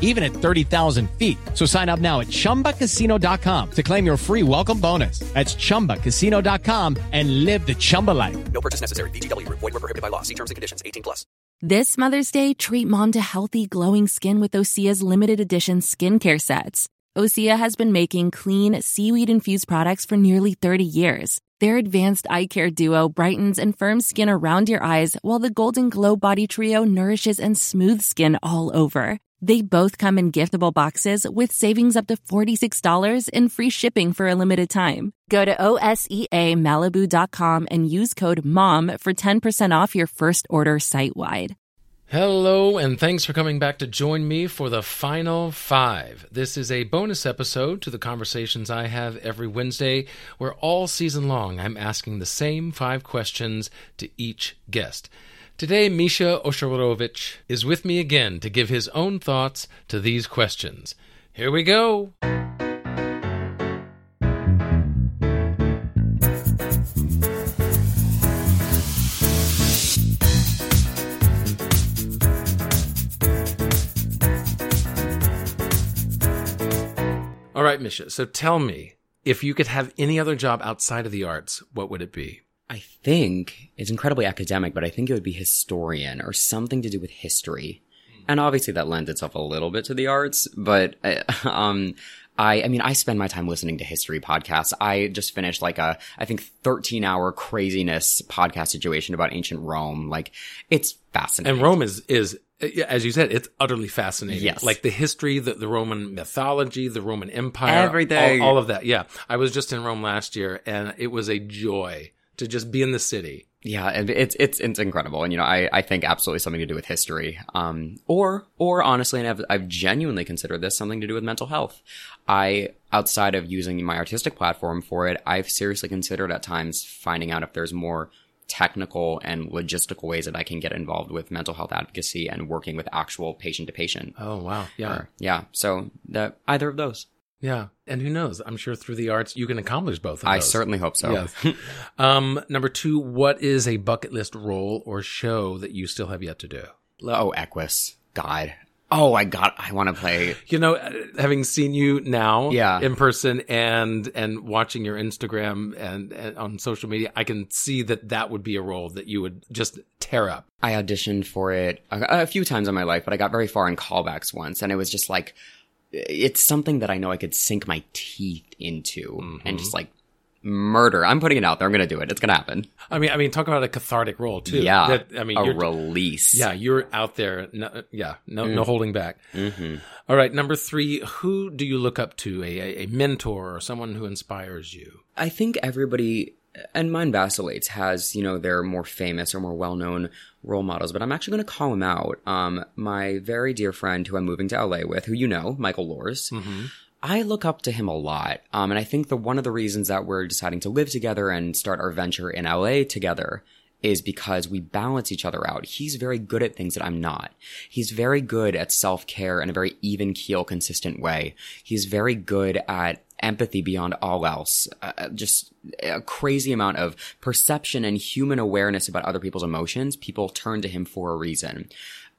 even at 30,000 feet. So sign up now at chumbacasino.com to claim your free welcome bonus. That's chumbacasino.com and live the Chumba life. No purchase necessary. VGW Group. Void were prohibited by law. See terms and conditions. 18 plus. This Mother's Day, treat mom to healthy, glowing skin with Osea's limited edition skincare sets. Osea has been making clean, seaweed infused products for nearly 30 years. Their advanced eye care duo brightens and firms skin around your eyes, while the Golden Glow Body Trio nourishes and smooths skin all over. They both come in giftable boxes with savings up to $46 and free shipping for a limited time. Go to OSEAMalibu.com and use code MOM for 10% off your first order site wide. Hello, and thanks for coming back to join me for the final five. This is a bonus episode to the conversations I have every Wednesday, where all season long I'm asking the same five questions to each guest. Today, Misha Osherovich is with me again to give his own thoughts to these questions. Here we go. All right, Misha. So tell me, if you could have any other job outside of the arts, what would it be? I think it's incredibly academic, but I think it would be historian or something to do with history. And obviously that lends itself a little bit to the arts, but uh, um I I mean I spend my time listening to history podcasts. I just finished like a I think 13 hour craziness podcast situation about ancient Rome. Like it's fascinating. And Rome is is as you said, it's utterly fascinating. Yes. Like the history, the, the Roman mythology, the Roman Empire, Everything. all, all of that. Yeah, I was just in Rome last year, and it was a joy to just be in the city. Yeah, and it's it's it's incredible, and you know, I I think absolutely something to do with history, um, or or honestly, and I've I've genuinely considered this something to do with mental health. I outside of using my artistic platform for it, I've seriously considered at times finding out if there's more technical and logistical ways that I can get involved with mental health advocacy and working with actual patient to patient. Oh wow, yeah, Or- yeah. So that either of those, yeah. And who knows? I'm sure through the arts you can accomplish both of I those. certainly hope so. Yes. um, number two, what is a bucket list role or show that you still have yet to do? Oh, Equus, God. Oh, I got. I want to play. You know, uh, having seen you now, Yeah. in person and and watching your Instagram and, and on social media, I can see that that would be a role that you would just tear up. I auditioned for it a, a few times in my life, but I got very far in callbacks once, and it was just like it's something that I know I could sink my teeth into and just like murder. I'm putting it out there. I'm going to do it. It's going to happen. I mean, I mean, talk about a cathartic role too. Yeah. That, I mean, a release. yeah, you're out there. No, yeah, no, Mm. no holding back. hmm All right, number three, who do you look up to? A, a mentor or someone who inspires you? I think everybody, and mine vacillates, has, you know, their more famous or more well known role models, but I'm actually going to call him out. Um, my very dear friend who I'm moving to LA with, who you know, Michael Lors. Mm-hmm. I look up to him a lot. Um, and I think the one of the reasons that we're deciding to live together and start our venture in LA together is because we balance each other out. He's very good at things that I'm not. He's very good at self-care in a very even keel, consistent way. He's very good at empathy beyond all else. Uh, just a crazy amount of perception and human awareness about other people's emotions. People turn to him for a reason.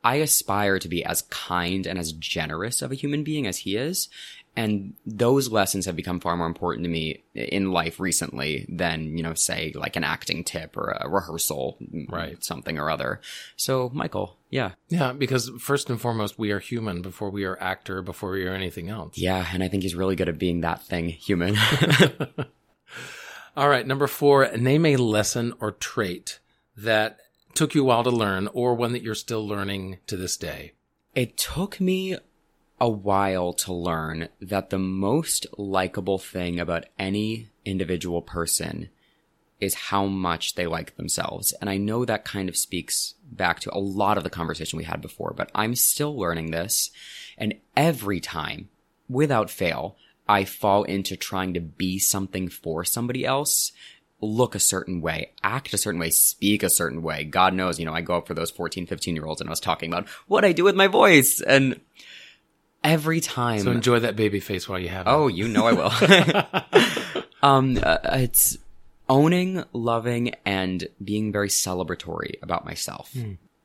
I aspire to be as kind and as generous of a human being as he is. And those lessons have become far more important to me in life recently than, you know, say like an acting tip or a rehearsal, mm, Right. Something or other. So, Michael, yeah. Yeah, because first and foremost, we are human before we are actor, before we are anything else. Yeah. And I think he's really good at being that thing, human. All right, number four, name a lesson or trait that took you a while to learn or one that you're still learning to this day. It took me a while to learn that the most likable thing about any individual person is how much they like themselves. And I know that kind of speaks back to a lot of the conversation we had before, but I'm still learning this. And every time, without fail, I fall into trying to be something for somebody else, look a certain way, act a certain way, speak a certain way. God knows, you know, I go up for those 14, 15 year olds and I was talking about what I do with my voice. And every time. So enjoy that baby face while you have it. Oh, you know I will. um, uh, it's owning, loving, and being very celebratory about myself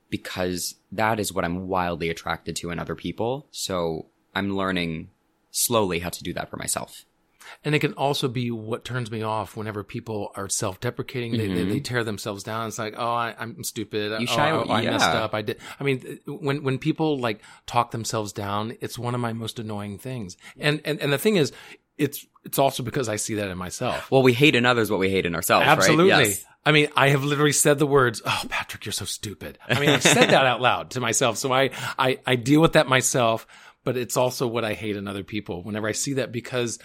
because that is what I'm wildly attracted to in other people. So I'm learning slowly how to do that for myself. And it can also be what turns me off whenever people are self-deprecating. They, they, they tear themselves down. It's like, oh, I, I'm stupid. Mm-hmm. You oh, shy- oh, I messed up. I did. I mean, when when people like talk themselves down, it's one of my most annoying things. And and and the thing is, it's it's also because I see that in myself. Well, we hate in others what we hate in ourselves, Absolutely. right? Yes. I mean, I have literally said the words, "Oh, Patrick, you're so stupid." I mean, I've said that out loud to myself, so I, I, I deal with that myself. But it's also what I hate in other people whenever I see that because,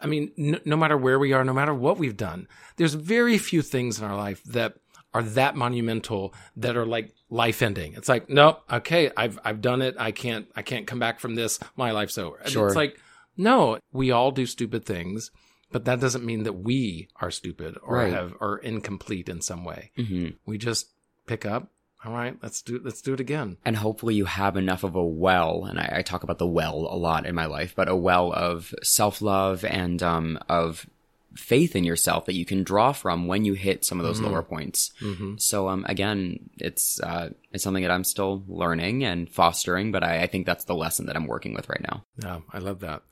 I mean, no, no matter where we are, no matter what we've done, there's very few things in our life that are that monumental that are like life ending. It's like, no, okay, I've I've done it. I can't I can't come back from this. My life's over. And Sure. It's like, no, we all do stupid things. But that doesn't mean that we are stupid or Right. have are incomplete in some way. hmm We just pick up. All right, let's do let's do it again. And hopefully you have enough of a well, and I, I talk about the well a lot in my life, but a well of self-love and, um, of faith in yourself that you can draw from when you hit some of those lower points. So, um, again, it's, uh, it's something that I'm still learning and fostering, but I, I think that's the lesson that I'm working with right now. Yeah, I love that.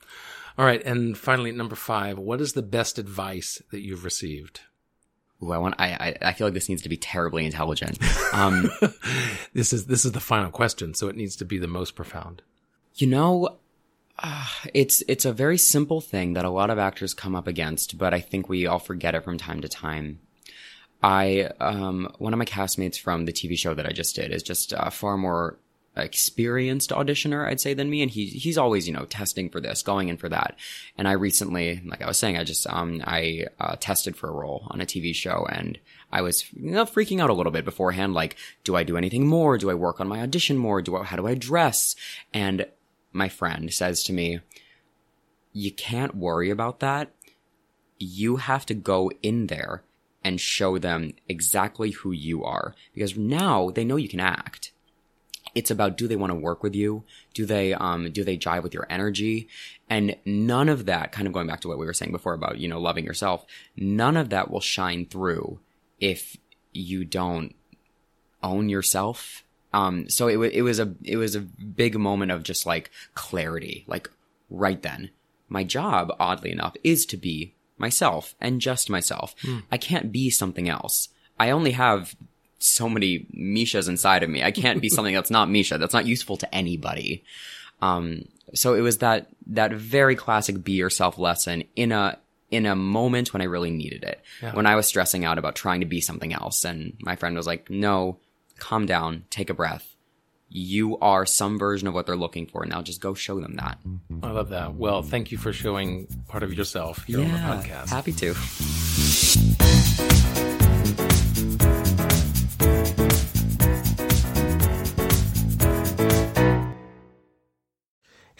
All right, and finally, number five. What is the best advice that you've received? Ooh, I want, I, I, I feel like this needs to be terribly intelligent. Um, This is this is the final question, so it needs to be the most profound. You know, uh, it's it's a very simple thing that a lot of actors come up against, but I think we all forget it from time to time. I um one of my castmates from the TV show that I just did is just a far more experienced auditioner, I'd say, than me, and he he's always you know testing for this, going in for that. And I recently, like I was saying, I just um I uh, tested for a role on a TV show, and I was you know freaking out a little bit beforehand, like, do I do anything more? Do I work on my audition more? Do I, how do I dress? And my friend says to me, you can't worry about that. You have to go in there and show them exactly who you are because now they know you can act. It's about do they want to work with you? Do they um do they jive with your energy? And none of that kind of going back to what we were saying before about, you know, loving yourself, none of that will shine through if you don't own yourself. Um, so it, wa it was a, it was a big moment of just like clarity, like right then. My job, oddly enough, is to be myself and just myself. I can't be something else. I only have so many Mishas inside of me. I can't be something that's not Misha. That's not useful to anybody. Um, so it was that, that very classic be yourself lesson in a, in a moment when I really needed it. When I was stressing out about trying to be something else. And my friend was like, no, calm down, take a breath. You are some version of what they're looking for. Now just go show them that. I love that. Well, thank you for showing part of yourself here on the podcast. Happy to.